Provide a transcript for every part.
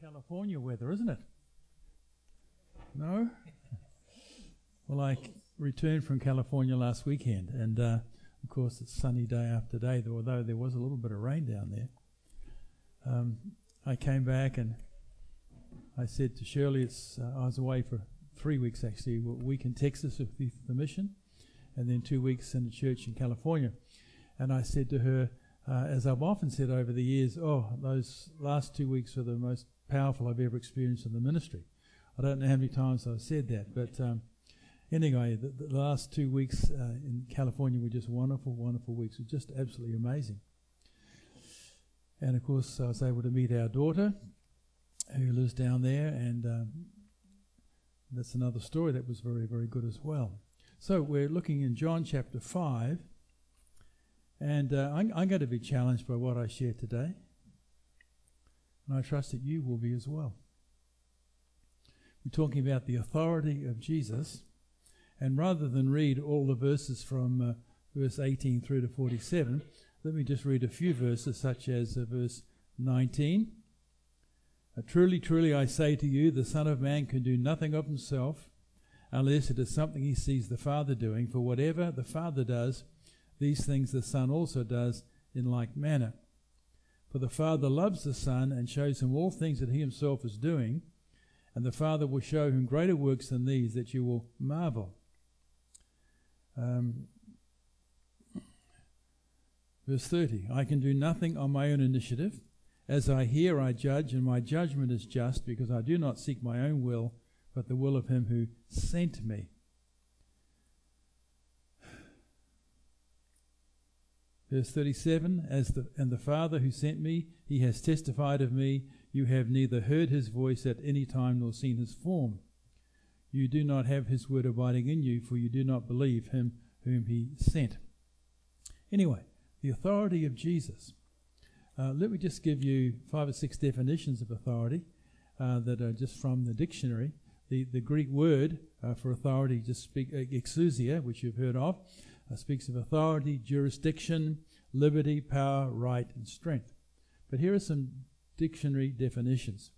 California weather, isn't it? No? Well, I returned from California last weekend, and uh, of course it's sunny day after day, although there was a little bit of rain down there. Um, I came back and I said to Shirley, it's, uh, I was away for three weeks actually, a week in Texas with the, the mission, and then two weeks in the church in California. And I said to her, uh, as I've often said over the years, oh, those last two weeks were the most powerful I've ever experienced in the ministry. I don't know how many times I've said that, but um, anyway, the, the, last two weeks uh, in California were just wonderful, wonderful weeks. It was just absolutely amazing. And of course, I was able to meet our daughter, who lives down there, and um, that's another story that was very, very good as well. So we're looking in John chapter 5, and uh, I'm, I'm going to be challenged by what I share today. And I trust that you will be as well. We're talking about the authority of Jesus. And rather than read all the verses from uh, verse 18 through to 47, let me just read a few verses, such as uh, verse 19. Uh, truly, truly, I say to you, the Son of Man can do nothing of himself unless it is something he sees the Father doing. For whatever the Father does, these things the Son also does in like manner. For the Father loves the Son and shows him all things that he himself is doing, and the Father will show him greater works than these that you will marvel. Um, verse 30 I can do nothing on my own initiative. As I hear, I judge, and my judgment is just, because I do not seek my own will, but the will of him who sent me. Verse 37 As the, And the Father who sent me, he has testified of me. You have neither heard his voice at any time nor seen his form. You do not have his word abiding in you, for you do not believe him whom he sent. Anyway, the authority of Jesus. Uh, let me just give you five or six definitions of authority uh, that are just from the dictionary. The, the Greek word uh, for authority just speak uh, exousia, which you've heard of, uh, speaks of authority, jurisdiction, liberty, power, right, and strength. But here are some dictionary definitions.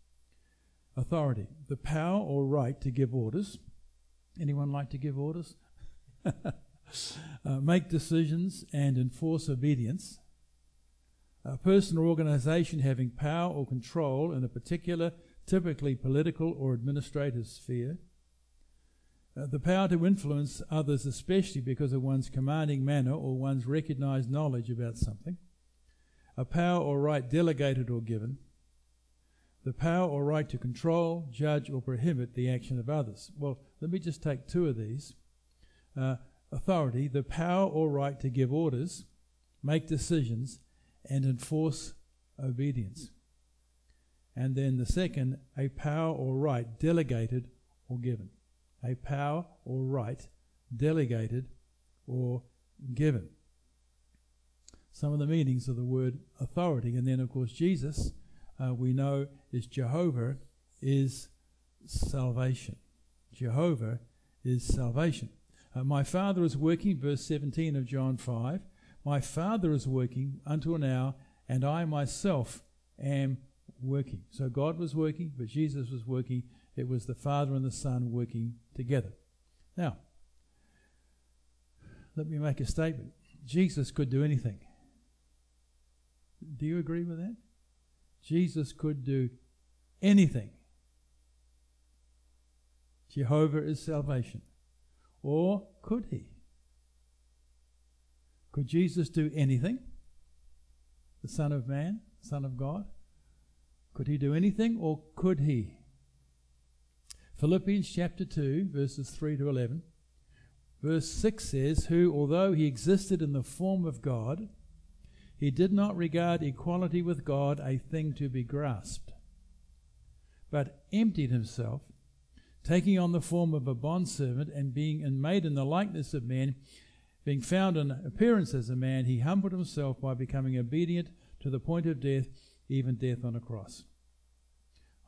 Authority, the power or right to give orders. Anyone like to give orders? uh, make decisions and enforce obedience. A person or organization having power or control in a particular, typically political or administrative sphere uh, the power to influence others, especially because of one's commanding manner or one's recognized knowledge about something, a power or right delegated or given, the power or right to control, judge, or prohibit the action of others. Well, let me just take two of these. Uh, authority, the power or right to give orders, make decisions, and enforce obedience. And then the second, a power or right delegated or given a power or right delegated or given. Some of the meanings of the word authority, and then of course Jesus, uh, we know is Jehovah is salvation. Jehovah is salvation. Uh, my Father is working, verse 17 of John 5. My Father is working until now, and I myself am working. So God was working, but Jesus was working it was the Father and the Son working together. Now, let me make a statement. Jesus could do anything. Do you agree with that? Jesus could do anything. Jehovah is salvation. Or could he? Could Jesus do anything? The Son of Man, Son of God? Could he do anything or could he? Philippians chapter 2, verses 3 to 11. Verse 6 says, Who, although he existed in the form of God, he did not regard equality with God a thing to be grasped, but emptied himself, taking on the form of a bondservant, and being made in the likeness of men, being found in appearance as a man, he humbled himself by becoming obedient to the point of death, even death on a cross.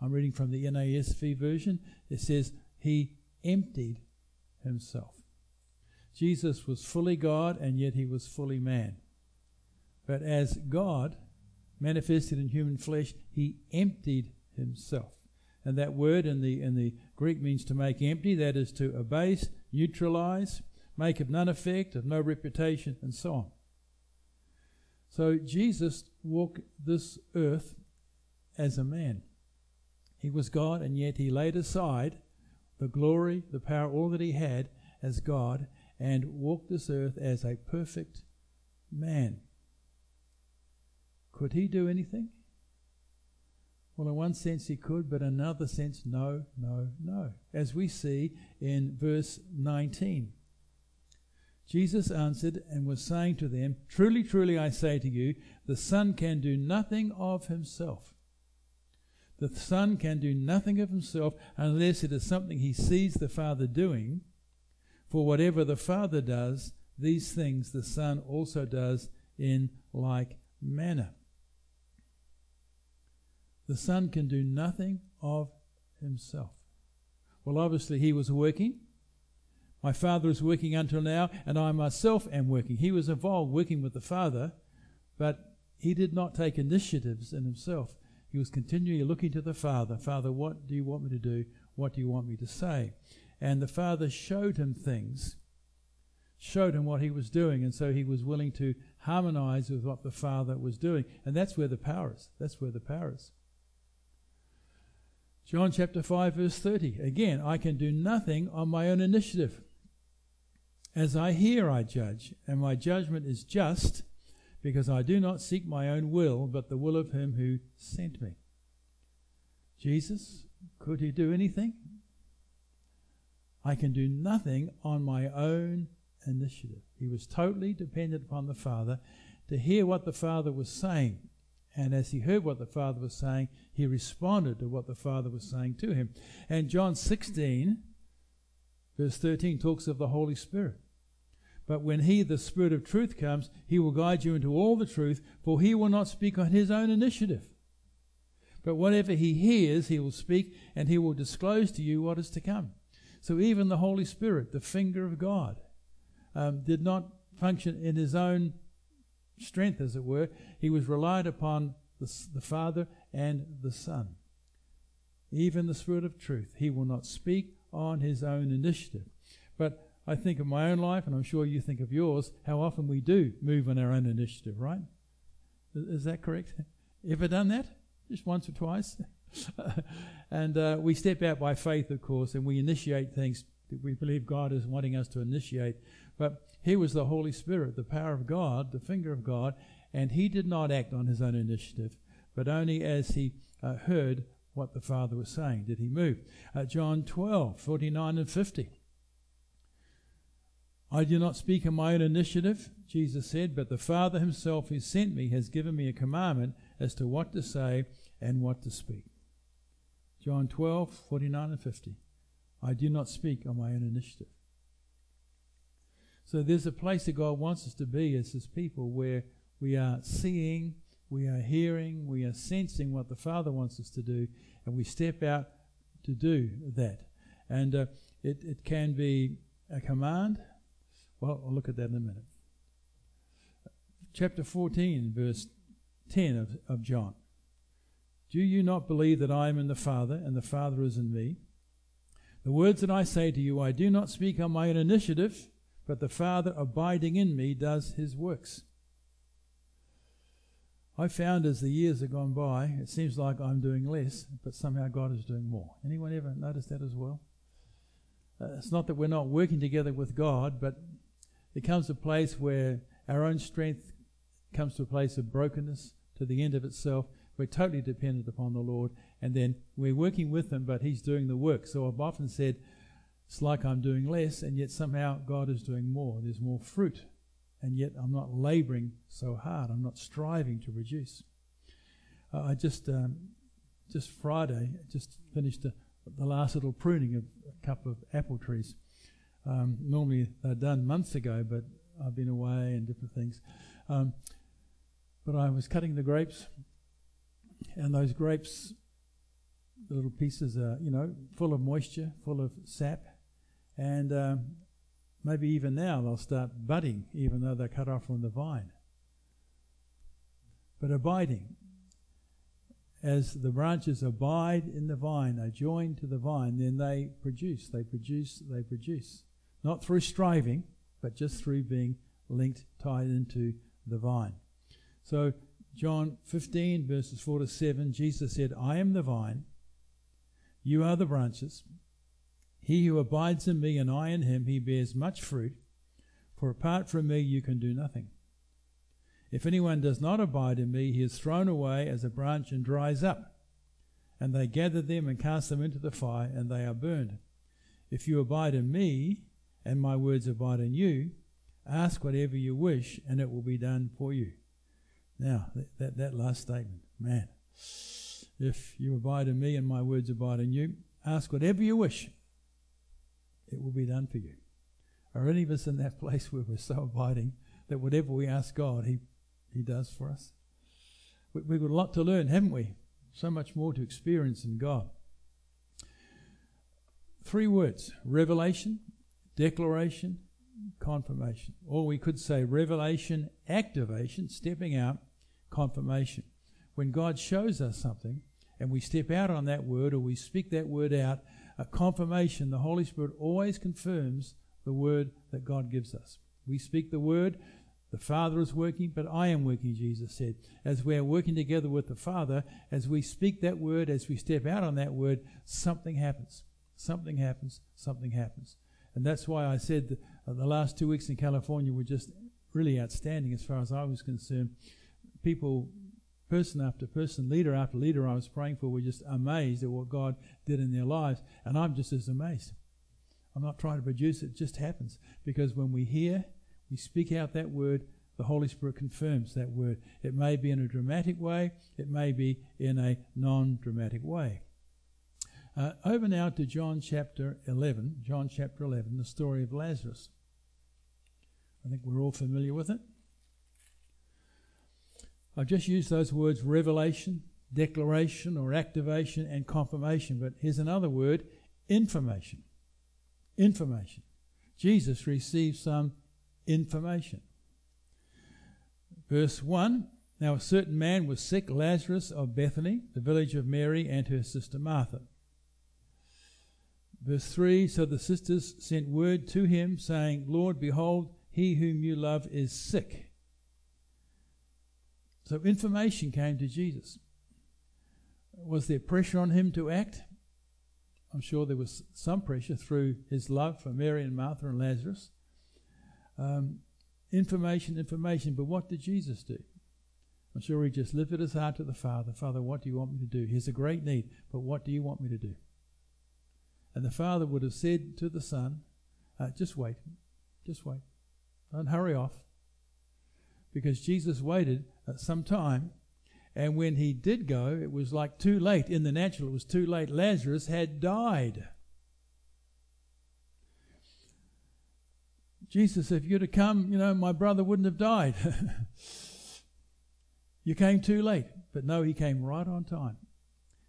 I'm reading from the NASB version. It says, He emptied himself. Jesus was fully God and yet he was fully man. But as God manifested in human flesh, he emptied himself. And that word in the in the Greek means to make empty, that is to abase, neutralize, make of none effect, of no reputation, and so on. So Jesus walked this earth as a man. He was God, and yet he laid aside the glory, the power, all that he had as God, and walked this earth as a perfect man. Could he do anything? Well, in one sense he could, but in another sense, no, no, no. As we see in verse 19. Jesus answered and was saying to them, Truly, truly, I say to you, the Son can do nothing of himself. The Son can do nothing of himself unless it is something he sees the Father doing. For whatever the Father does, these things the Son also does in like manner. The Son can do nothing of himself. Well, obviously, he was working. My Father is working until now, and I myself am working. He was involved working with the Father, but he did not take initiatives in himself. He was continually looking to the Father Father, what do you want me to do? What do you want me to say? And the Father showed him things, showed him what he was doing, and so he was willing to harmonize with what the Father was doing. And that's where the power is. That's where the power is. John chapter 5, verse 30. Again, I can do nothing on my own initiative. As I hear, I judge, and my judgment is just, because I do not seek my own will, but the will of him who sent me. Jesus, could he do anything? I can do nothing on my own initiative. He was totally dependent upon the Father to hear what the Father was saying. And as he heard what the Father was saying, he responded to what the Father was saying to him. And John 16, verse 13, talks of the Holy Spirit. But when he, the Spirit of truth, comes, he will guide you into all the truth, for he will not speak on his own initiative. But whatever he hears, he will speak, and he will disclose to you what is to come. So even the Holy Spirit, the finger of God, um, did not function in his own strength, as it were. He was relied upon the, the Father and the Son. Even the Spirit of truth, he will not speak on his own initiative. But I think of my own life, and I'm sure you think of yours, how often we do move on our own initiative, right? Is that correct? Ever done that? Just once or twice? and uh, we step out by faith, of course, and we initiate things that we believe God is wanting us to initiate. But here was the Holy Spirit, the power of God, the finger of God, and he did not act on his own initiative, but only as he uh, heard what the Father was saying did he move. Uh, John 12, 49 and 50. I do not speak on my own initiative, Jesus said, but the Father himself who sent me has given me a commandment as to what to say and what to speak. John 12, 49 and 50. I do not speak on my own initiative. So there's a place that God wants us to be as His people where we are seeing, we are hearing, we are sensing what the Father wants us to do, and we step out to do that. And uh, it, it can be a command, well, I'll look at that in a minute. Chapter 14, verse 10 of, of John. Do you not believe that I am in the Father, and the Father is in me? The words that I say to you, I do not speak on my own initiative, but the Father abiding in me does his works. I found as the years have gone by, it seems like I'm doing less, but somehow God is doing more. Anyone ever noticed that as well? Uh, it's not that we're not working together with God, but there comes to a place where our own strength comes to a place of brokenness to the end of itself. We're totally dependent upon the Lord, and then we're working with Him, but He's doing the work. So I've often said, it's like I'm doing less, and yet somehow God is doing more. There's more fruit, and yet I'm not laboring so hard. I'm not striving to reduce. Uh, I just, um, just Friday, just finished a, the last little pruning of a couple of apple trees. Um, normally they're done months ago, but I've been away and different things. Um, but I was cutting the grapes, and those grapes, the little pieces are, you know, full of moisture, full of sap, and um, maybe even now they'll start budding, even though they're cut off from the vine. But abiding. as the branches abide in the vine, are joined to the vine, then they produce, they produce, they produce. Not through striving, but just through being linked, tied into the vine. So, John 15, verses 4 to 7, Jesus said, I am the vine, you are the branches. He who abides in me and I in him, he bears much fruit, for apart from me you can do nothing. If anyone does not abide in me, he is thrown away as a branch and dries up. And they gather them and cast them into the fire, and they are burned. If you abide in me, and my words abide in you, ask whatever you wish, and it will be done for you. Now, that, that, last statement, man. If you abide in me and my words abide in you, ask whatever you wish, it will be done for you. Are any of us in that place where we're so abiding that whatever we ask God, He he does for us. We, we've got a lot to learn, haven't we? So much more to experience in God. Three words revelation, declaration, confirmation. Or we could say revelation, activation, stepping out, confirmation. When God shows us something and we step out on that word or we speak that word out, a confirmation, the Holy Spirit always confirms the word that God gives us. We speak the word, the Father is working, but I am working, Jesus said. As we are working together with the Father, as we speak that word, as we step out on that word, something happens. Something happens. Something happens. And that's why I said that uh, the last two weeks in California were just really outstanding as far as I was concerned. People, person after person, leader after leader I was praying for were just amazed at what God did in their lives. And I'm just as amazed. I'm not trying to produce it, it just happens. Because when we hear we speak out that word, the Holy Spirit confirms that word. It may be in a dramatic way, it may be in a non dramatic way. Uh, over now to John chapter 11. John chapter 11, the story of Lazarus. I think we're all familiar with it. I've just used those words revelation, declaration, or activation, and confirmation, but here's another word information. Information. Jesus received some information. Verse 1 Now a certain man was sick, Lazarus of Bethany, the village of Mary and her sister Martha. Verse 3 So the sisters sent word to him, saying, Lord, behold, he whom you love is sick. So information came to Jesus. Was there pressure on him to act? I'm sure there was some pressure through his love for Mary and Martha and Lazarus. Um, information, information. But what did Jesus do? I'm sure he just lifted his heart to the Father. Father, what do you want me to do? Here's a great need, but what do you want me to do? And the Father would have said to the Son, uh, just wait, just wait. Don't hurry off. Because Jesus waited uh, some time, and when he did go, it was like too late. In the natural, it was too late. Lazarus had died. Jesus, if you'd have come, you know, my brother wouldn't have died. you came too late. But no, he came right on time.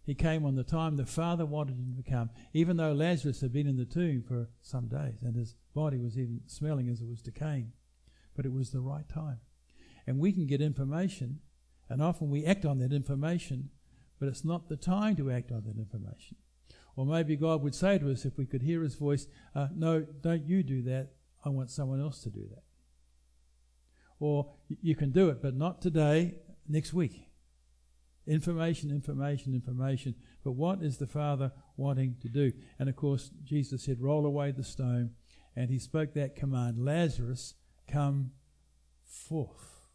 He came on the time the Father wanted him to come, even though Lazarus had been in the tomb for some days and his body was even smelling as it was decaying. But it was the right time. And we can get information, and often we act on that information, but it's not the time to act on that information. Or maybe God would say to us, if we could hear his voice, uh, No, don't you do that. I want someone else to do that. Or you can do it, but not today, next week. Information, information, information. But what is the Father wanting to do? And of course, Jesus said, Roll away the stone. And he spoke that command Lazarus, come forth.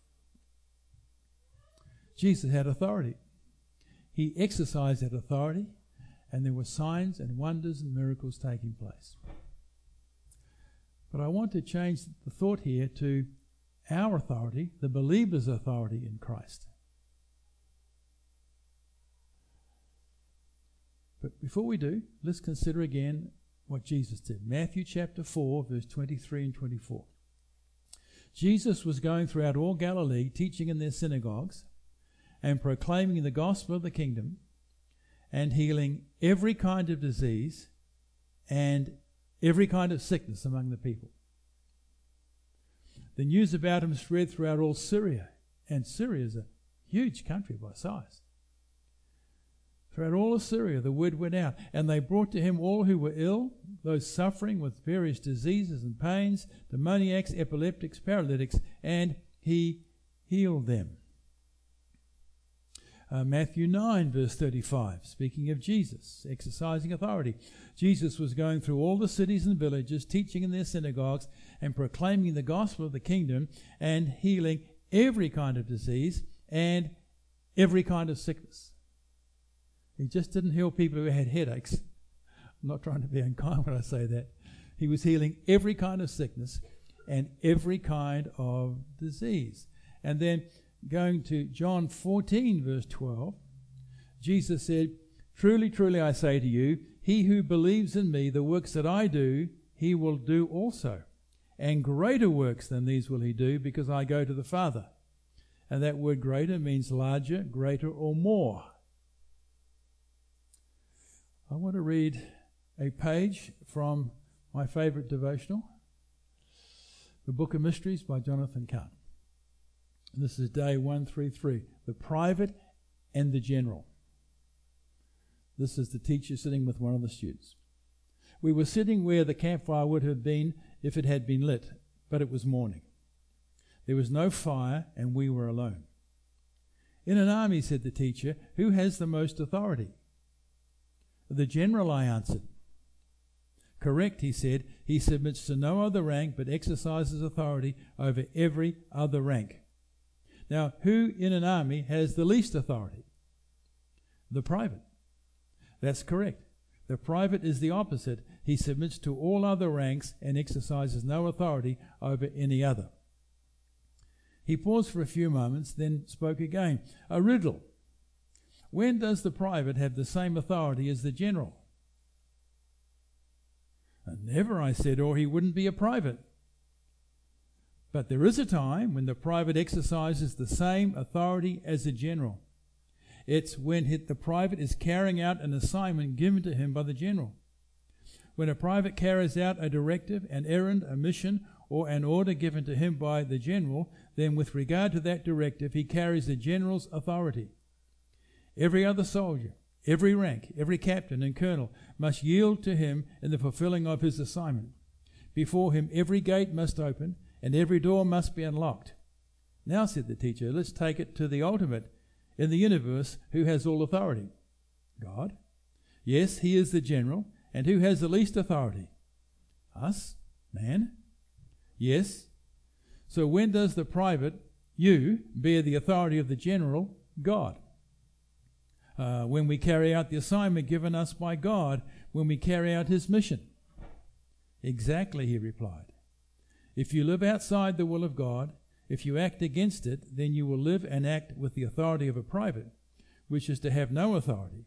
Jesus had authority. He exercised that authority, and there were signs and wonders and miracles taking place. But I want to change the thought here to our authority, the believer's authority in Christ. But before we do, let's consider again what Jesus did. Matthew chapter 4, verse 23 and 24. Jesus was going throughout all Galilee, teaching in their synagogues and proclaiming the gospel of the kingdom and healing every kind of disease and every kind of sickness among the people. The news about him spread throughout all Syria, and Syria is a huge country by size. Throughout all Assyria, the word went out, and they brought to him all who were ill, those suffering with various diseases and pains, demoniacs, epileptics, paralytics, and he healed them. Uh, Matthew 9, verse 35, speaking of Jesus exercising authority. Jesus was going through all the cities and villages, teaching in their synagogues and proclaiming the gospel of the kingdom and healing every kind of disease and every kind of sickness. He just didn't heal people who had headaches. I'm not trying to be unkind when I say that. He was healing every kind of sickness and every kind of disease. And then going to John 14, verse 12, Jesus said, Truly, truly, I say to you, he who believes in me, the works that I do, he will do also. And greater works than these will he do, because I go to the Father. And that word greater means larger, greater, or more. I want to read a page from my favorite devotional, The Book of Mysteries by Jonathan Cahn. This is day 133 The Private and the General. This is the teacher sitting with one of the students. We were sitting where the campfire would have been if it had been lit, but it was morning. There was no fire, and we were alone. In an army, said the teacher, who has the most authority? The general, I answered. Correct, he said. He submits to no other rank but exercises authority over every other rank. Now, who in an army has the least authority? The private. That's correct. The private is the opposite. He submits to all other ranks and exercises no authority over any other. He paused for a few moments, then spoke again. A riddle. When does the private have the same authority as the general? Never, I said, or he wouldn't be a private. But there is a time when the private exercises the same authority as the general. It's when the private is carrying out an assignment given to him by the general. When a private carries out a directive, an errand, a mission, or an order given to him by the general, then with regard to that directive, he carries the general's authority. Every other soldier, every rank, every captain and colonel must yield to him in the fulfilling of his assignment. Before him, every gate must open, and every door must be unlocked. Now, said the teacher, let's take it to the ultimate in the universe who has all authority? God. Yes, he is the general. And who has the least authority? Us? Man? Yes. So when does the private, you, bear the authority of the general, God? Uh, when we carry out the assignment given us by God, when we carry out his mission. Exactly, he replied. If you live outside the will of God, if you act against it, then you will live and act with the authority of a private, which is to have no authority.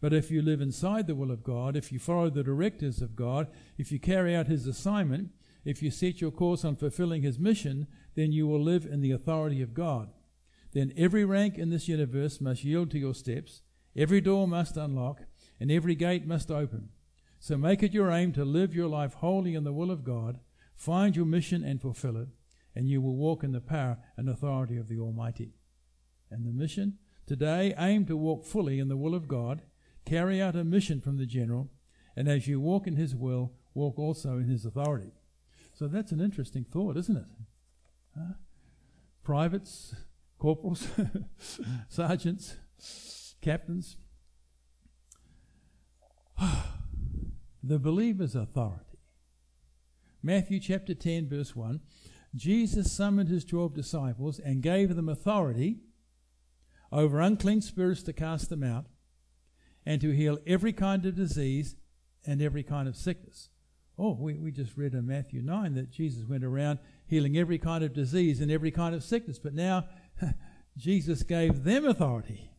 But if you live inside the will of God, if you follow the directives of God, if you carry out His assignment, if you set your course on fulfilling His mission, then you will live in the authority of God. Then every rank in this universe must yield to your steps, every door must unlock, and every gate must open. So make it your aim to live your life wholly in the will of God Find your mission and fulfill it, and you will walk in the power and authority of the Almighty. And the mission today aim to walk fully in the will of God, carry out a mission from the general, and as you walk in his will, walk also in his authority. So that's an interesting thought, isn't it? Huh? Privates, corporals, sergeants, captains. the believer's authority Matthew chapter 10, verse 1, Jesus summoned his 12 disciples and gave them authority over unclean spirits to cast them out and to heal every kind of disease and every kind of sickness. Oh, we, we just read in Matthew 9 that Jesus went around healing every kind of disease and every kind of sickness, but now Jesus gave them authority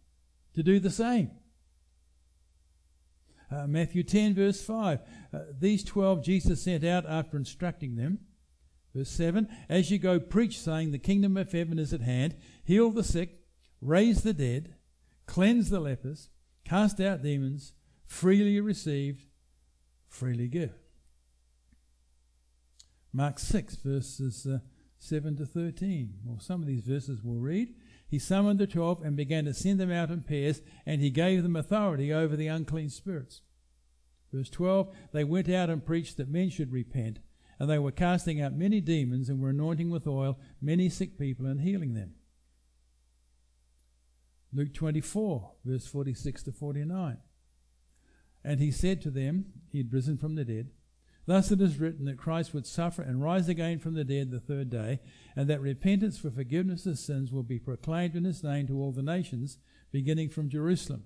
to do the same. Uh, Matthew 10, verse 5. Uh, these 12 Jesus sent out after instructing them. Verse 7 As you go, preach, saying, The kingdom of heaven is at hand. Heal the sick, raise the dead, cleanse the lepers, cast out demons, freely received, freely give. Mark 6, verses uh, 7 to 13. Well, some of these verses we'll read. He summoned the twelve and began to send them out in pairs, and he gave them authority over the unclean spirits. Verse 12 They went out and preached that men should repent, and they were casting out many demons and were anointing with oil many sick people and healing them. Luke 24, verse 46 to 49. And he said to them, He had risen from the dead, Thus it is written that Christ would suffer and rise again from the dead the third day, and that repentance for forgiveness of sins will be proclaimed in his name to all the nations, beginning from Jerusalem.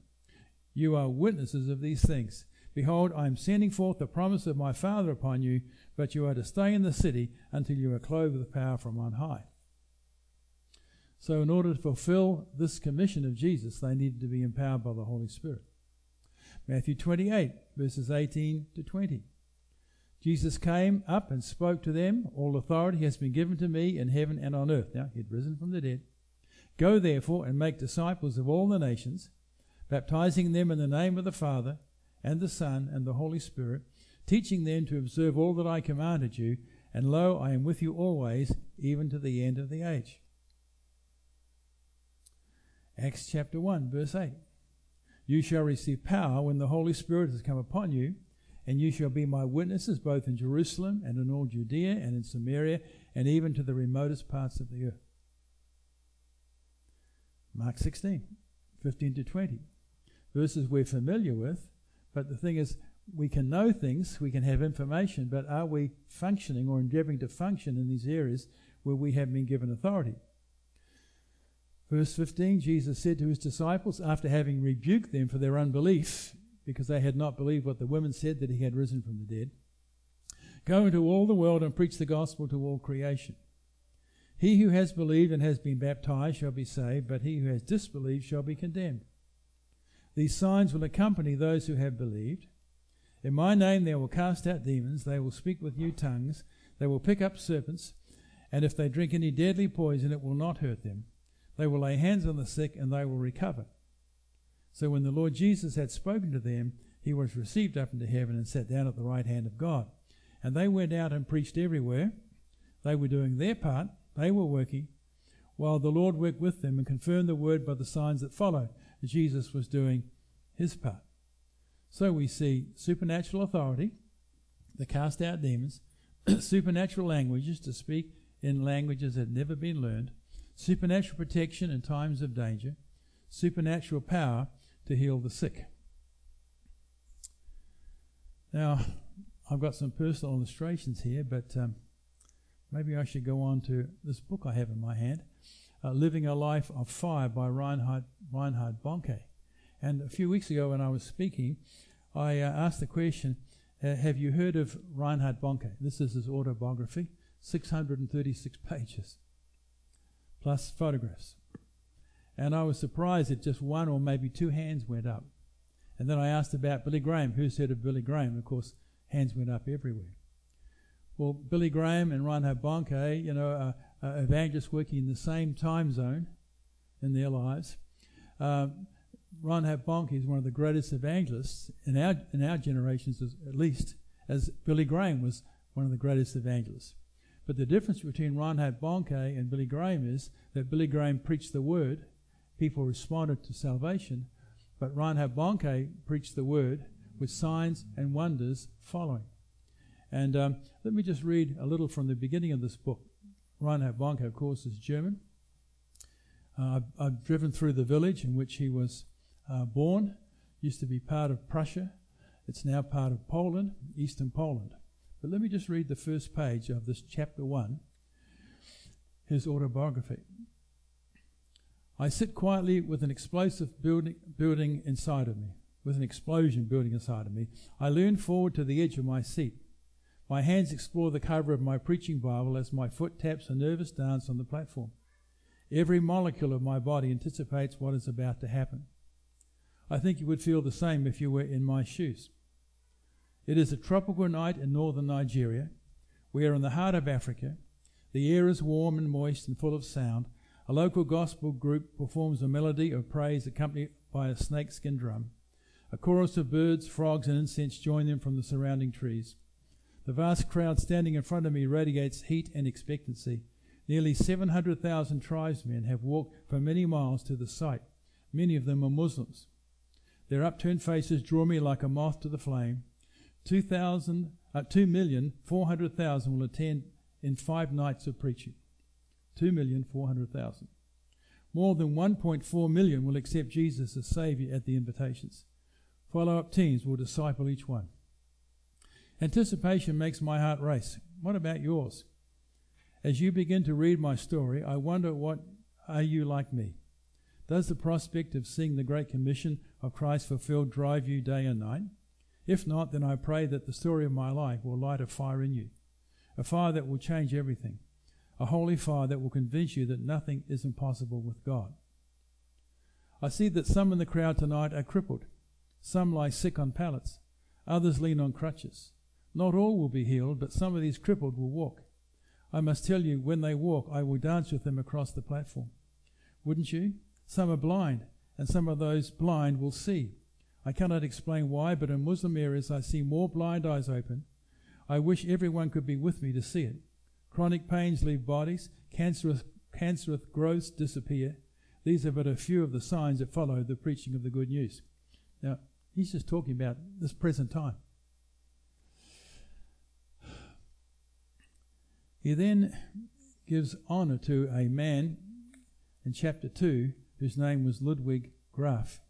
You are witnesses of these things. Behold, I am sending forth the promise of my Father upon you, but you are to stay in the city until you are clothed with power from on high. So, in order to fulfill this commission of Jesus, they needed to be empowered by the Holy Spirit. Matthew 28, verses 18 to 20. Jesus came up and spoke to them, All authority has been given to me in heaven and on earth. Now, he had risen from the dead. Go therefore and make disciples of all the nations, baptizing them in the name of the Father and the Son and the Holy Spirit, teaching them to observe all that I commanded you, and lo, I am with you always, even to the end of the age. Acts chapter 1, verse 8. You shall receive power when the Holy Spirit has come upon you and you shall be my witnesses both in Jerusalem and in all Judea and in Samaria and even to the remotest parts of the earth. Mark 16, 15 to 20. Verses we're familiar with, but the thing is, we can know things, we can have information, but are we functioning or endeavoring to function in these areas where we have been given authority? Verse 15 Jesus said to his disciples, after having rebuked them for their unbelief, because they had not believed what the women said that he had risen from the dead. Go into all the world and preach the gospel to all creation. He who has believed and has been baptized shall be saved, but he who has disbelieved shall be condemned. These signs will accompany those who have believed. In my name they will cast out demons, they will speak with new tongues, they will pick up serpents, and if they drink any deadly poison, it will not hurt them. They will lay hands on the sick, and they will recover. So when the Lord Jesus had spoken to them, he was received up into heaven and sat down at the right hand of God. And they went out and preached everywhere. They were doing their part, they were working, while the Lord worked with them and confirmed the word by the signs that followed. Jesus was doing his part. So we see supernatural authority to cast out demons, supernatural languages to speak in languages that had never been learned, supernatural protection in times of danger, supernatural power to heal the sick. Now, I've got some personal illustrations here, but um, maybe I should go on to this book I have in my hand, uh, Living a Life of Fire by Reinhard, Reinhard Bonnke. And a few weeks ago when I was speaking, I uh, asked the question, uh, have you heard of Reinhard Bonnke? This is his autobiography, 636 pages, plus photographs. And I was surprised that just one or maybe two hands went up. And then I asked about Billy Graham. Who's heard of Billy Graham? Of course, hands went up everywhere. Well, Billy Graham and Reinhard Bonnke, you know, evangelists working in the same time zone in their lives. Um, Reinhard Bonnke is one of the greatest evangelists in our in our generations, at least, as Billy Graham was one of the greatest evangelists. But the difference between Reinhard Bonnke and Billy Graham is that Billy Graham preached the word, people responded to salvation, but Reinhard Bonnke preached the word with signs and wonders following. And um, let me just read a little from the beginning of this book. Reinhard Bonnke, of course, is German. Uh, I've, I've, driven through the village in which he was uh, born. Used to be part of Prussia. It's now part of Poland, eastern Poland. But let me just read the first page of this chapter 1, his autobiography. I sit quietly with an explosive building, building inside of me, with an explosion building inside of me. I lean forward to the edge of my seat. My hands explore the cover of my preaching Bible as my foot taps a nervous dance on the platform. Every molecule of my body anticipates what is about to happen. I think you would feel the same if you were in my shoes. It is a tropical night in northern Nigeria. We are in the heart of Africa. The air is warm and moist and full of sound. A local gospel group performs a melody of praise accompanied by a snakeskin drum. A chorus of birds, frogs, and incense join them from the surrounding trees. The vast crowd standing in front of me radiates heat and expectancy. Nearly 700,000 tribesmen have walked for many miles to the site. Many of them are Muslims. Their upturned faces draw me like a moth to the flame. 2,000, uh, 2,400,000 will attend in five nights of preaching. 2,400,000. More than 1.4 million will accept Jesus as Saviour at the invitations. Follow up teams will disciple each one. Anticipation makes my heart race. What about yours? As you begin to read my story, I wonder what are you like me? Does the prospect of seeing the Great Commission of Christ fulfilled drive you day and night? If not, then I pray that the story of my life will light a fire in you, a fire that will change everything, a holy fire that will convince you that nothing is impossible with God. I see that some in the crowd tonight are crippled. Some lie sick on pallets. Others lean on crutches. Not all will be healed, but some of these crippled will walk. I must tell you, when they walk, I will dance with them across the platform. Wouldn't you? Some are blind, and some of those blind will see. I cannot explain why, but in Muslim areas I see more blind eyes open. I wish everyone could be with me to see it. Chronic pains leave bodies, cancerous, cancerous growths disappear. These are but a few of the signs that follow the preaching of the good news. Now, he's just talking about this present time. He then gives honour to a man in chapter 2 whose name was Ludwig Graf,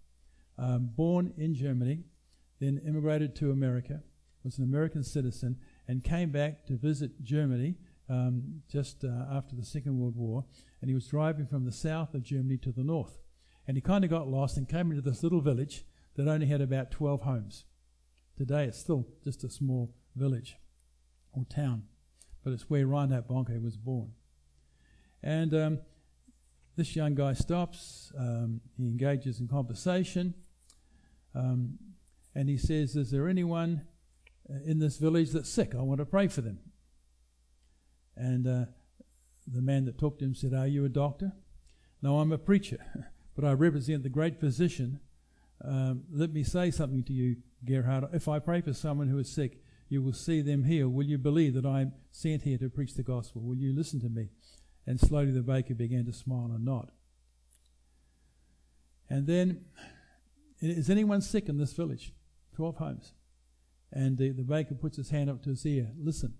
um, born in Germany, then immigrated to America, was an American citizen, and came back to visit Germany um, just uh, after the Second World War. And he was driving from the south of Germany to the north. And he kind of got lost and came into this little village that only had about 12 homes. Today it's still just a small village or town but it's where Reinhard Bonnke was born. And um, this young guy stops, um, he engages in conversation, um, and he says, Is there anyone uh, in this village that's sick? I want to pray for them. And uh, the man that talked to him said, Are you a doctor? No, I'm a preacher, but I represent the great physician. Um, let me say something to you, Gerhard. If I pray for someone who is sick, you will see them healed. Will you believe that I am sent here to preach the gospel? Will you listen to me? And slowly the baker began to smile and nod. And then, is anyone sick in this village? 12 homes. And the, the baker puts his hand up to his ear. Listen.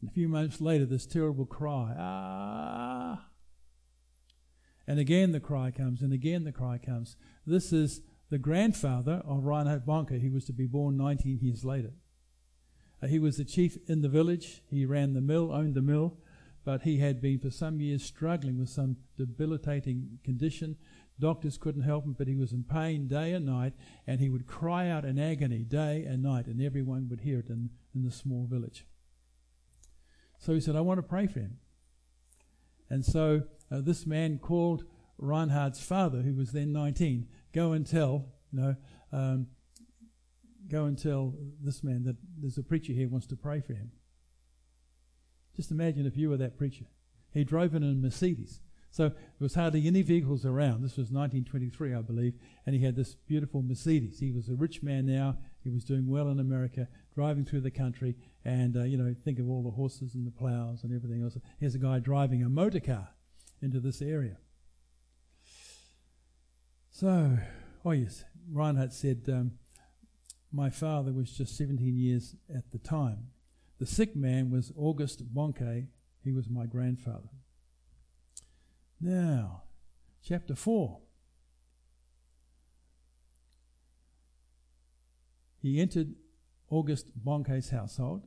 And a few moments later, this terrible cry, ah! And again the cry comes, and again the cry comes. This is the grandfather of Reinhard Bonnke. He was to be born 19 years later. Uh, he was the chief in the village. He ran the mill, owned the mill, but he had been for some years struggling with some debilitating condition. Doctors couldn't help him, but he was in pain day and night, and he would cry out in agony day and night, and everyone would hear it in, in the small village. So he said, I want to pray for him. And so uh, this man called Reinhard's father, who was then 19, go and tell, you know, um, go and tell this man that there's a preacher here wants to pray for him. Just imagine if you were that preacher. He drove in a Mercedes. So there was hardly any vehicles around. This was 1923, I believe, and he had this beautiful Mercedes. He was a rich man now. He was doing well in America, driving through the country, and uh, you know, think of all the horses and the plows and everything else. Here's a guy driving a motor car into this area. So, oh yes, Reinhard said, um, My father was just 17 years at the time. The sick man was August Bonnke. He was my grandfather. Now, chapter 4. He entered August Bonnke's household.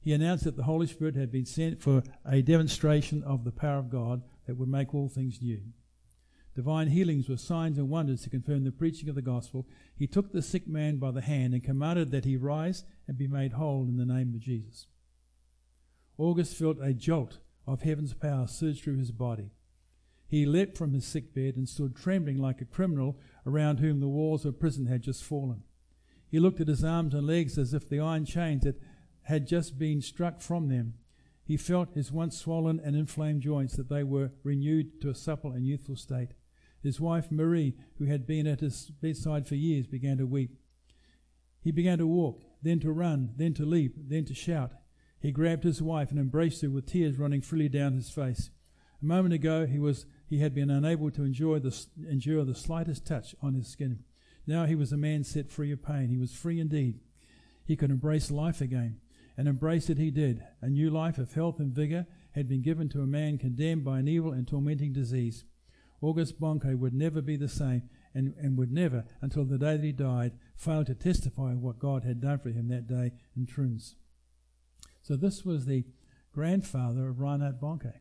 He announced that the Holy Spirit had been sent for a demonstration of the power of God that would make all things new. Divine healings were signs and wonders to confirm the preaching of the gospel. He took the sick man by the hand and commanded that he rise and be made whole in the name of Jesus. August felt a jolt of heaven's power surged through his body. He leapt from his sick bed and stood trembling like a criminal around whom the walls of prison had just fallen. He looked at his arms and legs as if the iron chains that had just been struck from them he felt his once swollen and inflamed joints that they were renewed to a supple and youthful state. His wife Marie, who had been at his bedside for years, began to weep. He began to walk, then to run, then to leap, then to shout. He grabbed his wife and embraced her with tears running freely down his face. A moment ago, he was he had been unable to enjoy the, endure the slightest touch on his skin. Now he was a man set free of pain. He was free indeed. He could embrace life again, and embrace it he did. A new life of health and vigor had been given to a man condemned by an evil and tormenting disease. August Bonnke would never be the same, and, and would never, until the day that he died, fail to testify what God had done for him that day in Trunz. So this was the grandfather of Reinhard Bonnke,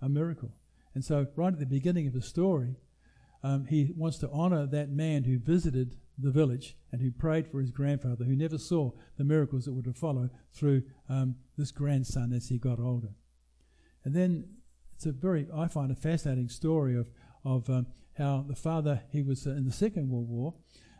a miracle. And so, right at the beginning of the story, um, he wants to honor that man who visited the village and who prayed for his grandfather, who never saw the miracles that were to follow through um, this grandson as he got older. And then it's a very, I find, a fascinating story of of um, how the father, he was in the Second World War,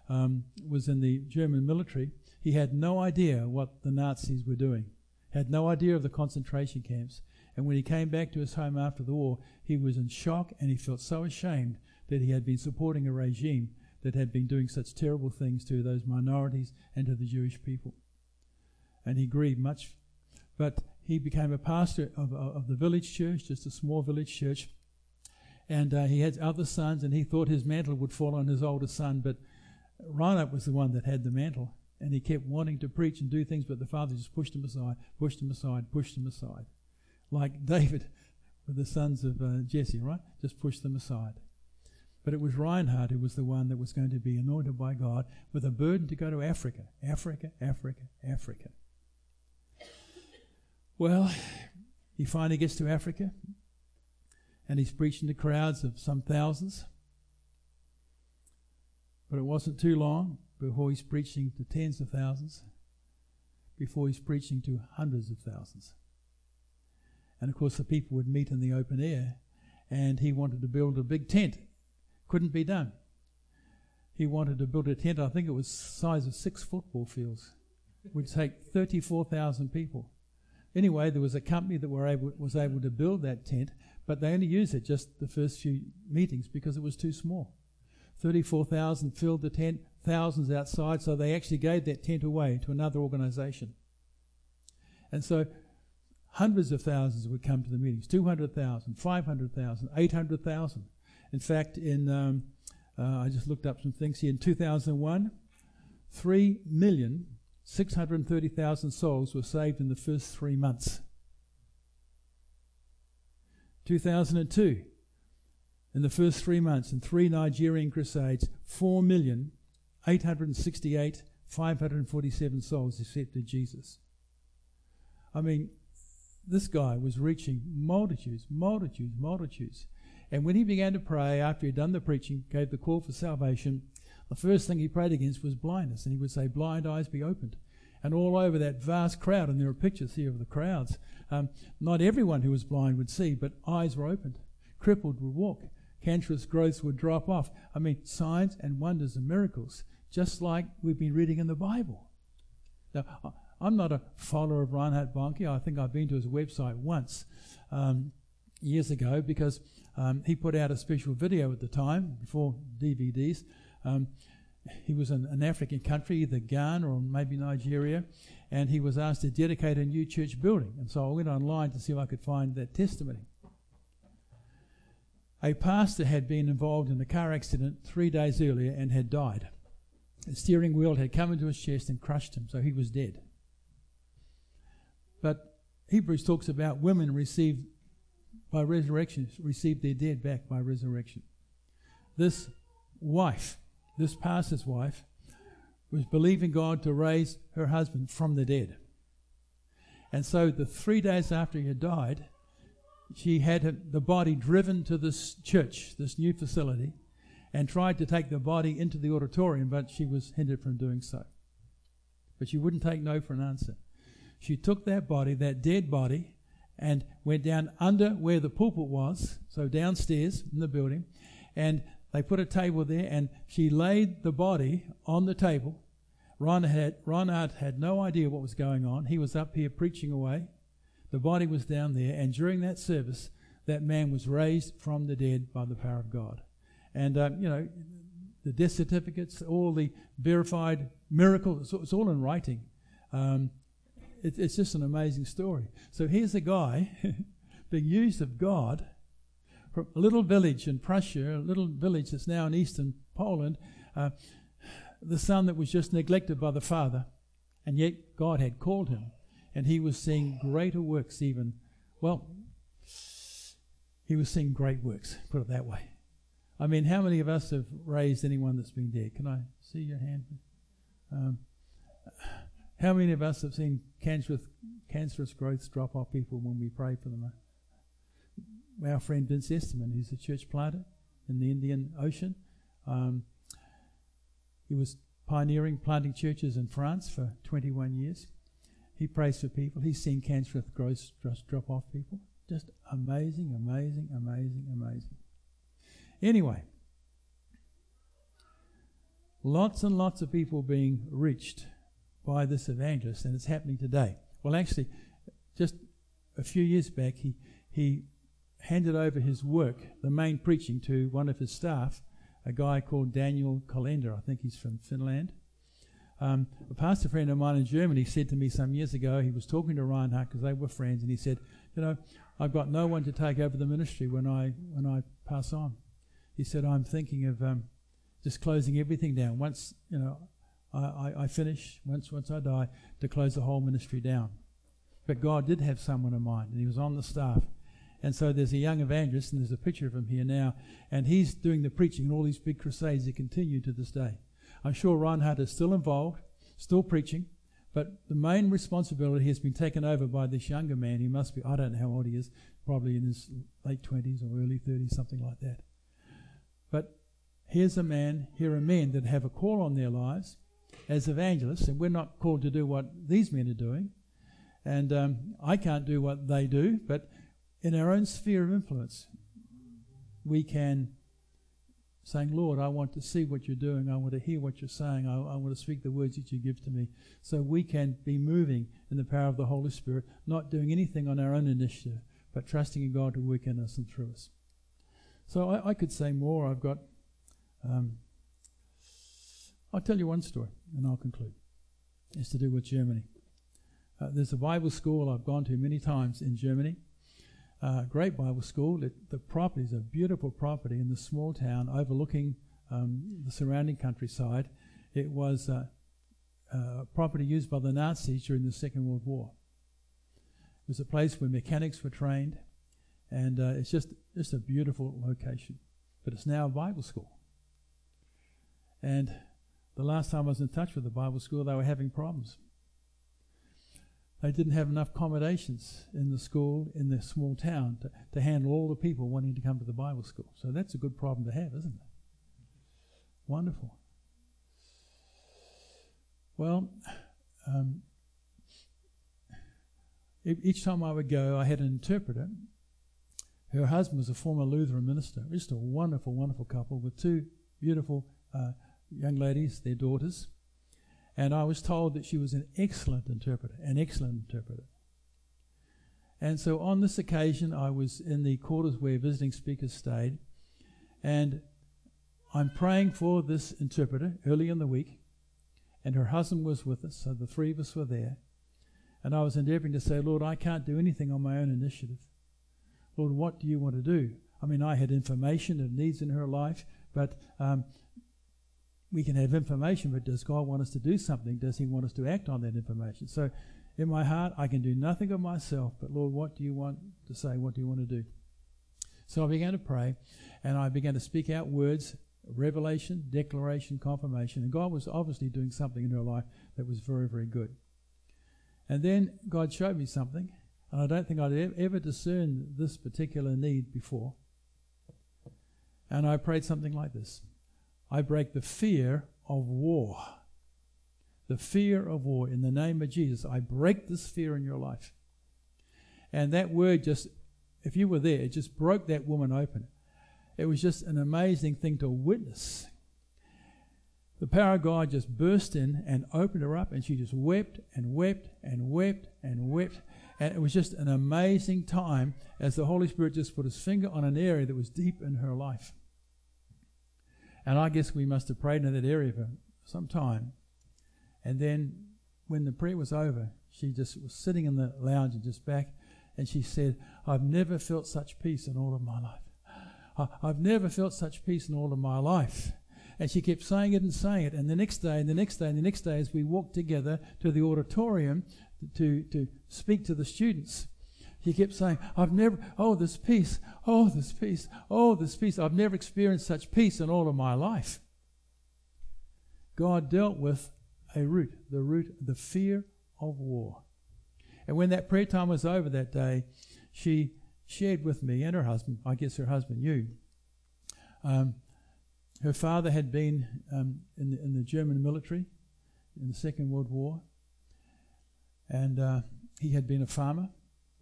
um, was in the German military. He had no idea what the Nazis were doing, had no idea of the concentration camps. And when he came back to his home after the war, he was in shock and he felt so ashamed that he had been supporting a regime that had been doing such terrible things to those minorities and to the Jewish people. And he grieved much. But he became a pastor of, of the village church, just a small village church. And uh, he had other sons, and he thought his mantle would fall on his older son. But Reinhard was the one that had the mantle, and he kept wanting to preach and do things, but the father just pushed him aside, pushed him aside, pushed him aside. Like David with the sons of uh, Jesse, right? Just pushed them aside. But it was Reinhard who was the one that was going to be anointed by God with a burden to go to Africa. Africa, Africa, Africa. Well, he finally gets to Africa and he's preaching to crowds of some thousands. But it wasn't too long before he's preaching to tens of thousands, before he's preaching to hundreds of thousands. And of course, the people would meet in the open air, and he wanted to build a big tent. Couldn't be done. He wanted to build a tent, I think it was size of six football fields, would take 34,000 people. Anyway, there was a company that were able, was able to build that tent, but they only used it just the first few meetings because it was too small. 34,000 filled the tent, thousands outside, so they actually gave that tent away to another organization. And so hundreds of thousands would come to the meetings 200,000, 500,000, 800,000. In fact, in um, uh, I just looked up some things here. In 2001, 3,630,000 souls were saved in the first three months. 2002, in the first three months, in three Nigerian crusades, 4,868,547 souls accepted Jesus. I mean, this guy was reaching multitudes, multitudes, multitudes. And when he began to pray, after he'd done the preaching, gave the call for salvation, the first thing he prayed against was blindness. And he would say, Blind eyes be opened. And all over that vast crowd, and there are pictures here of the crowds, um, not everyone who was blind would see, but eyes were opened. Crippled would walk. Cancerous growths would drop off. I mean, signs and wonders and miracles, just like we've been reading in the Bible. Now, I'm not a follower of Reinhard Bonnke. I think I've been to his website once um, years ago because um, he put out a special video at the time before DVDs. Um, he was in an African country, either Ghana or maybe Nigeria, and he was asked to dedicate a new church building. And so I went online to see if I could find that testimony. A pastor had been involved in a car accident three days earlier and had died. The steering wheel had come into his chest and crushed him, so he was dead. But Hebrews talks about women received by resurrection, received their dead back by resurrection. This wife, this pastor's wife, was believing God to raise her husband from the dead. And so, the three days after he had died, she had the body driven to this church, this new facility, and tried to take the body into the auditorium, but she was hindered from doing so. But she wouldn't take no for an answer. She took that body, that dead body, and went down under where the pulpit was, so downstairs in the building, and they put a table there, and she laid the body on the table, Ron had, Reinhard had no idea what was going on. He was up here preaching away. The body was down there, and during that service, that man was raised from the dead by the power of God. And, um, you know, the death certificates, all the verified miracles, it's, all in writing. Um, it, it's just an amazing story. So here's a guy being used of God from a little village in Prussia, a little village that's now in eastern Poland, uh, the son that was just neglected by the father, and yet God had called him, and he was seeing greater works even. Well, he was seeing great works, put it that way. I mean, how many of us have raised anyone that's been dead? Can I see your hand? Um, how many of us have seen cancerous, cancerous growths drop off people when we pray for them? Our friend Vince Esterman, who's a church planter in the Indian Ocean, um, he was pioneering planting churches in France for 21 years. He prays for people. He's seen cancerous growths drop off people. Just amazing, amazing, amazing, amazing. Anyway, lots and lots of people being reached by this evangelist, and it's happening today. Well, actually, just a few years back, he, he handed over his work, the main preaching, to one of his staff, a guy called Daniel Kolenda. I think he's from Finland. Um, a pastor friend of mine in Germany said to me some years ago, he was talking to Reinhard because they were friends, and he said, You know, I've got no one to take over the ministry when I, when I pass on. He said, I'm thinking of um, just closing everything down. Once, you know, I, I, I finish, once, once I die, to close the whole ministry down. But God did have someone in mind, and he was on the staff. And so there's a young evangelist, and there's a picture of him here now, and he's doing the preaching and all these big crusades that continue to this day. I'm sure Reinhard is still involved, still preaching, but the main responsibility has been taken over by this younger man. He must be, I don't know how old he is, probably in his late 20s or early 30s, something like that. But here's a man, here are men that have a call on their lives as evangelists, and we're not called to do what these men are doing. And um, I can't do what they do, but in our own sphere of influence, we can saying, Lord, I want to see what you're doing. I want to hear what you're saying. I, I, want to speak the words that you give to me. So we can be moving in the power of the Holy Spirit, not doing anything on our own initiative, but trusting in God to work in us and through us. So I, I could say more. I've got. Um, I'll tell you one story and I'll conclude. It's to do with Germany. Uh, there's a Bible school I've gone to many times in Germany uh, great Bible school. It, the property is a beautiful property in the small town overlooking um, the surrounding countryside. It was uh, uh, property used by the Nazis during the Second World War. It was a place where mechanics were trained, and uh, it's just just a beautiful location. But it's now a Bible school. And the last time I was in touch with the Bible school, they were having problems. They didn't have enough accommodations in the school in the small town to, to handle all the people wanting to come to the Bible school. So that's a good problem to have, isn't it? Wonderful. Well, um, each time I would go, I had an interpreter. Her husband was a former Lutheran minister. Just a wonderful, wonderful couple with two beautiful uh, young ladies, their daughters. And I was told that she was an excellent interpreter, an excellent interpreter. And so on this occasion, I was in the quarters where visiting speakers stayed, and I'm praying for this interpreter early in the week, and her husband was with us, so the three of us were there. And I was endeavoring to say, Lord, I can't do anything on my own initiative. Lord, what do you want to do? I mean, I had information and needs in her life, but um, we can have information, but does God want us to do something? Does He want us to act on that information? So, in my heart, I can do nothing of myself, but Lord, what do you want to say? What do you want to do? So I began to pray, and I began to speak out words revelation, declaration, confirmation. And God was obviously doing something in her life that was very, very good. And then God showed me something, and I don't think I'd ever discerned this particular need before. And I prayed something like this I break the fear of war. The fear of war. In the name of Jesus, I break this fear in your life. And that word just, if you were there, it just broke that woman open. It was just an amazing thing to witness. The power of God just burst in and opened her up, and she just wept and wept and wept and wept. And it was just an amazing time as the Holy Spirit just put his finger on an area that was deep in her life. And I guess we must have prayed in that area for some time. And then when the prayer was over, she just was sitting in the lounge and just back, and she said, I've never felt such peace in all of my life. I've never felt such peace in all of my life. And she kept saying it and saying it. And the next day, and the next day, and the next day, as we walked together to the auditorium to, to speak to the students, he kept saying, I've never, oh, this peace, oh, this peace, oh, this peace. I've never experienced such peace in all of my life. God dealt with a root, the root, the fear of war. And when that prayer time was over that day, she shared with me and her husband, I guess her husband, you. Um, her father had been um, in, the, in the German military in the Second World War, and uh, he had been a farmer,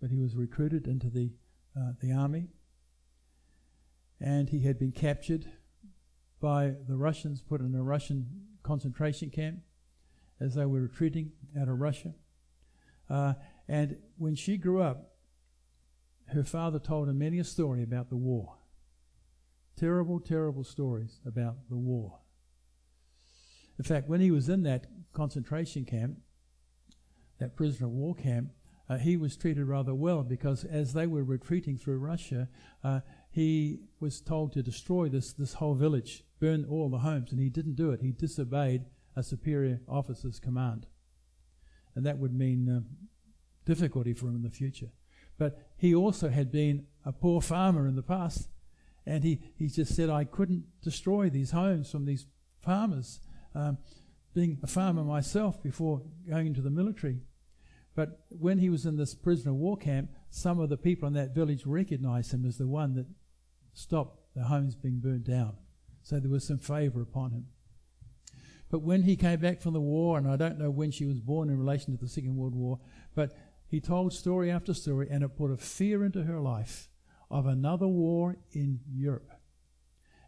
but he was recruited into the uh, the army, and he had been captured by the Russians, put in a Russian concentration camp as they were retreating out of Russia. Uh, and when she grew up, her father told her many a story about the war. Terrible, terrible stories about the war. In fact, when he was in that concentration camp, that prisoner of war camp, uh, he was treated rather well because as they were retreating through Russia, uh, he was told to destroy this, this whole village, burn all the homes, and he didn't do it. He disobeyed a superior officer's command. And that would mean uh, difficulty for him in the future. But he also had been a poor farmer in the past, and he, he just said, I couldn't destroy these homes from these farmers. Um, being a farmer myself before going into the military. But when he was in this prisoner war camp, some of the people in that village recognized him as the one that stopped the homes being burnt down. So there was some favor upon him. But when he came back from the war, and I don't know when she was born in relation to the Second World War, but he told story after story, and it put a fear into her life of another war in Europe.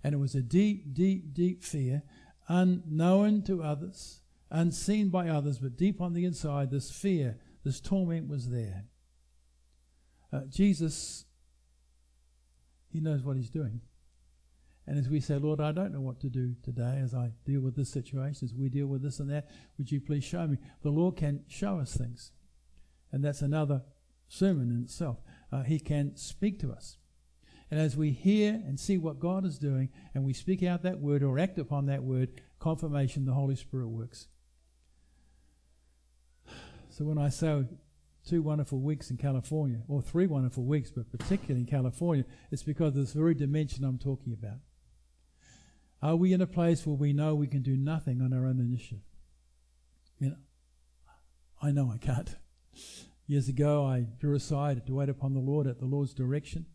And it was a deep, deep, deep fear, unknown to others, unseen by others, but deep on the inside, this fear, this torment was there. Uh, Jesus, he knows what he's doing. And as we say, Lord, I don't know what to do today as I deal with this situation, as we deal with this and that, would you please show me? The Lord can show us things. And that's another sermon in itself. Uh, he can speak to us. And as we hear and see what God is doing, and we speak out that word or act upon that word, confirmation, the Holy Spirit works. So when I say two wonderful weeks in California, or three wonderful weeks, but particularly in California, it's because of this very dimension I'm talking about. Are we in a place where we know we can do nothing on our own initiative? You know, I know I can't. Years ago, I drew aside to wait upon the Lord at the Lord's direction,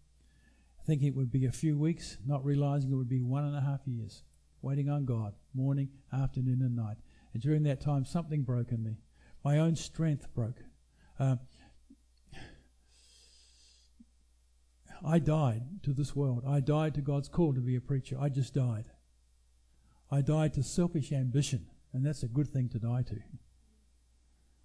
thinking it would be a few weeks, not realizing it would be one and a half years, waiting on God, morning, afternoon, and night. And during that time, something broke in me. My own strength broke. Uh, I died to this world. I died to God's call to be a preacher. I just died. I died to selfish ambition, and that's a good thing to die to.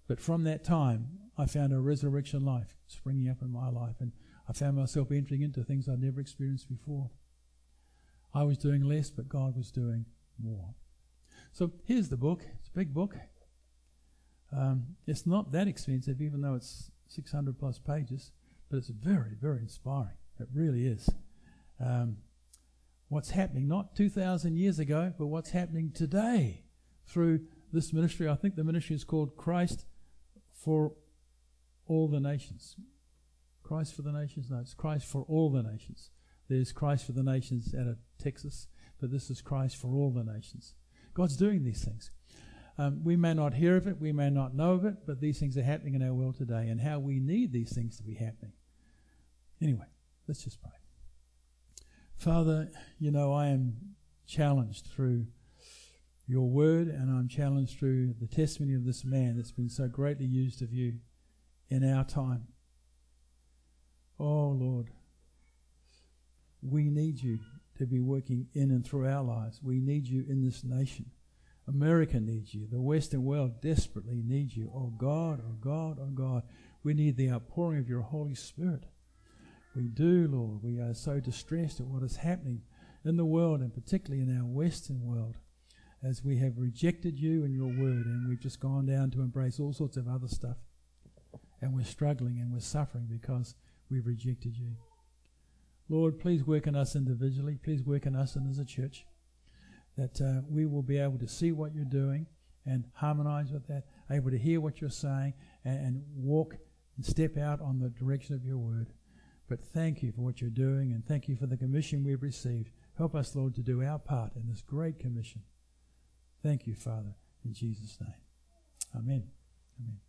But from that time, I found a resurrection life springing up in my life, and I found myself entering into things I'd never experienced before. I was doing less, but God was doing more. So here's the book. It's a big book. Um, it's not that expensive, even though it's 600 plus pages, but it's very, very inspiring. It really is. Um, what's happening, not 2,000 years ago, but what's happening today through this ministry. I think the ministry is called Christ for all the nations. Christ for the nations? No, it's Christ for all the nations. There's Christ for the nations out of Texas, but this is Christ for all the nations. God's doing these things. Um, we may not hear of it, we may not know of it, but these things are happening in our world today, and how we need these things to be happening. Anyway, let's just pray. Father, you know, I am challenged through your word, and I'm challenged through the testimony of this man that's been so greatly used of you in our time. Oh, Lord, we need you to be working in and through our lives. We need you in this nation. America needs you. The Western world desperately needs you. Oh God, oh God, oh God. We need the outpouring of your Holy Spirit. We do, Lord. We are so distressed at what is happening in the world and particularly in our Western world. as we have rejected you and your word, and we've just gone down to embrace all sorts of other stuff. And we're struggling and we're suffering because we've rejected you. Lord, please work in us individually. Please work in us and as a church that uh, we will be able to see what you're doing and harmonize with that, able to hear what you're saying and, and walk and step out on the direction of your word. But thank you for what you're doing and thank you for the commission we've received. Help us, Lord, to do our part in this great commission. Thank you, Father, in Jesus' name. Amen. Amen.